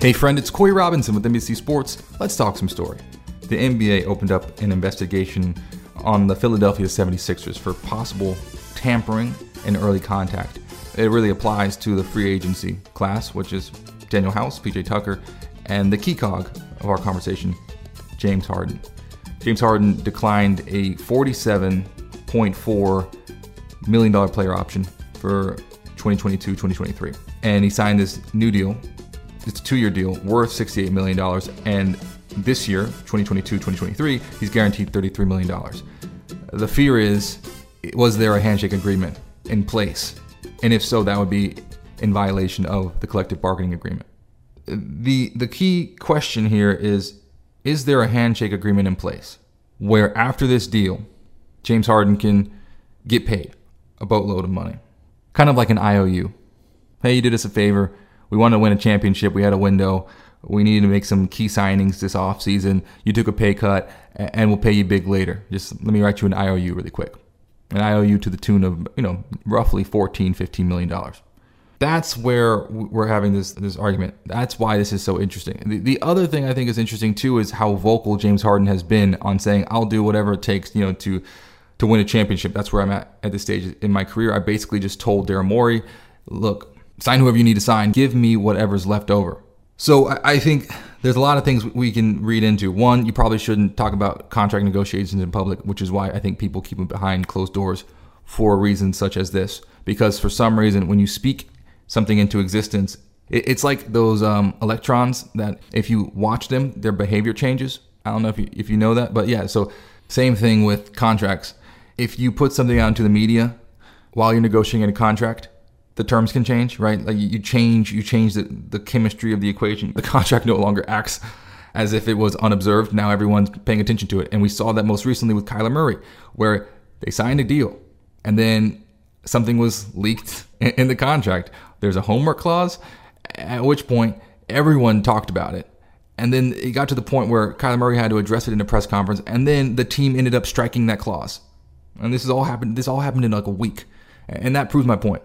Hey friend, it's Corey Robinson with NBC Sports. Let's talk some story. The NBA opened up an investigation on the Philadelphia 76ers for possible tampering and early contact. It really applies to the free agency class, which is Danuel House, PJ Tucker, and the key cog of our conversation, James Harden. James Harden declined a $47.4 million player option for 2022 2023. And he signed this new deal it's a two year deal worth $68 million. And this year, 2022 2023, he's guaranteed $33 million. The fear is was there a handshake agreement in place? And if so, that would be in violation of the collective bargaining agreement. The, the key question here is Is there a handshake agreement in place where after this deal, James Harden can get paid a boatload of money? Kind of like an IOU. Hey, you did us a favor we wanted to win a championship. We had a window. We needed to make some key signings this offseason. You took a pay cut, and we'll pay you big later. Just let me write you an IOU really quick. An IOU to the tune of, you know, roughly 14, 15 million dollars. That's where we're having this this argument. That's why this is so interesting. The, the other thing I think is interesting too is how vocal James Harden has been on saying, "I'll do whatever it takes," you know, to to win a championship. That's where I'm at at this stage in my career. I basically just told Daryl Morey, "Look, sign whoever you need to sign. Give me whatever's left over. So I think there's a lot of things we can read into. One, you probably shouldn't talk about contract negotiations in public, which is why I think people keep them behind closed doors for reasons such as this. Because for some reason, when you speak something into existence, it's like those um, electrons that if you watch them, their behavior changes. I don't know if you, if you know that, but yeah. So same thing with contracts. If you put something out into the media while you're negotiating a contract, the terms can change, right? Like you change, you change the, the chemistry of the equation. The contract no longer acts as if it was unobserved. Now everyone's paying attention to it. And we saw that most recently with Kyler Murray, where they signed a deal and then something was leaked in the contract. There's a homework clause, at which point everyone talked about it. And then it got to the point where Kyler Murray had to address it in a press conference, and then the team ended up striking that clause. And this is all happened. This all happened in like a week, and that proves my point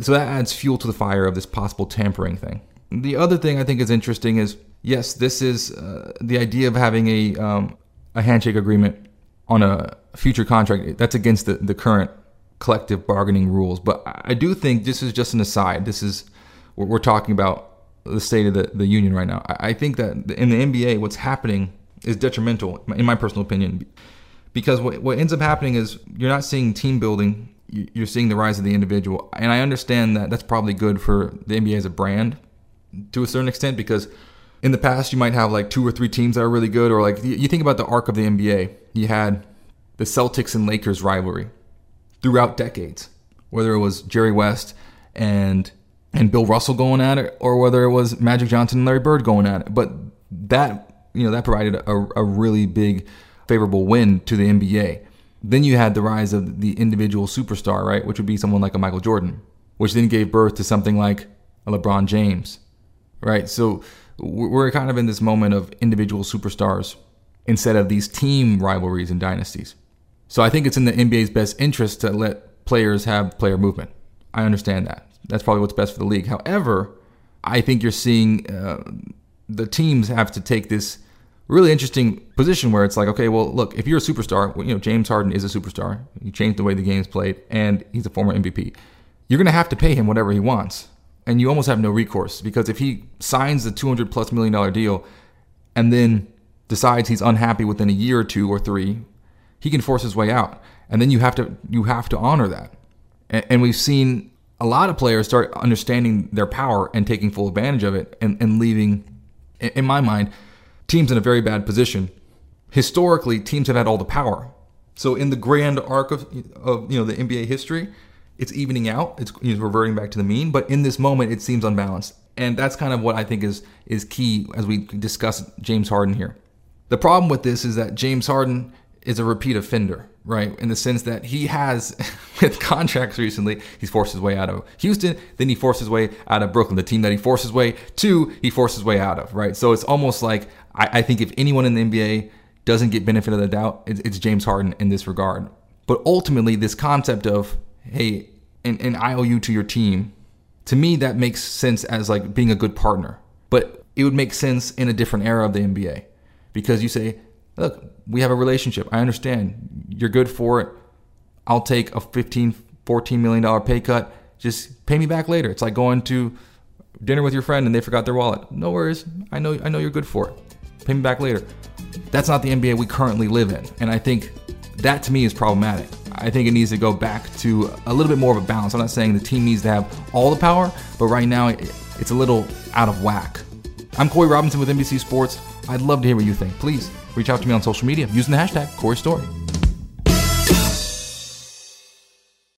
so that adds fuel to the fire of this possible tampering thing. The other thing I think is interesting is yes, this is uh, the idea of having a um, a handshake agreement on a future contract. That's against the, the current collective bargaining rules. But I do think this is just an aside. This is what we're talking about the state of the, the union right now. I think that in the NBA, what's happening is detrimental, in my personal opinion, because what, what ends up happening is you're not seeing team building you're seeing the rise of the individual. And I understand that that's probably good for the NBA as a brand to a certain extent because in the past you might have like two or three teams that are really good or like you think about the arc of the NBA. You had the Celtics and Lakers rivalry throughout decades, whether it was Jerry West and and Bill Russell going at it or whether it was Magic Johnson and Larry Bird going at it. But that, you know, that provided a, a really big favorable wind to the NBA. Then you had the rise of the individual superstar, right? Which would be someone like a Michael Jordan, which then gave birth to something like a LeBron James, right? So we're kind of in this moment of individual superstars instead of these team rivalries and dynasties. So I think it's in the NBA's best interest to let players have player movement. I understand that. That's probably what's best for the league. However, I think you're seeing uh, the teams have to take this really interesting position where it's like, okay, well, look, if you're a superstar, you know, James Harden is a superstar. He changed the way the game's played, and he's a former MVP. You're going to have to pay him whatever he wants, and you almost have no recourse because if he signs the 200 plus million dollar deal, and then decides he's unhappy within a year or two or three, he can force his way out, and then you have to you have to honor that. And, and we've seen a lot of players start understanding their power and taking full advantage of it, and, and leaving, in my mind teams in a very bad position. Historically, teams have had all the power. So in the grand arc of, of you know the NBA history, it's evening out. It's reverting back to the mean. But in this moment, it seems unbalanced, and that's kind of what I think is is key as we discuss James Harden here. The problem with this is that James Harden is a repeat offender, right? In the sense that he has, with contracts recently, he's forced his way out of Houston, then he forced his way out of Brooklyn, the team that he forced his way to, he forced his way out of, right? So it's almost like I, I think if anyone in the NBA doesn't get benefit of the doubt, it's, it's James Harden in this regard. But ultimately, this concept of, hey, an, an IOU to your team, to me, that makes sense as like being a good partner. But it would make sense in a different era of the NBA because you say, look, we have a relationship. I understand. You're good for it. I'll take a 15, 14 million dollar pay cut. Just pay me back later. It's like going to dinner with your friend and they forgot their wallet. No worries. I know I know you're good for it. Pay me back later. That's not the NBA we currently live in. And I think that to me is problematic. I think it needs to go back to a little bit more of a balance. I'm not saying the team needs to have all the power, but right now it's a little out of whack. I'm Corey Robinson with NBC Sports. I'd love to hear what you think. Please reach out to me on social media using the hashtag Corey Story.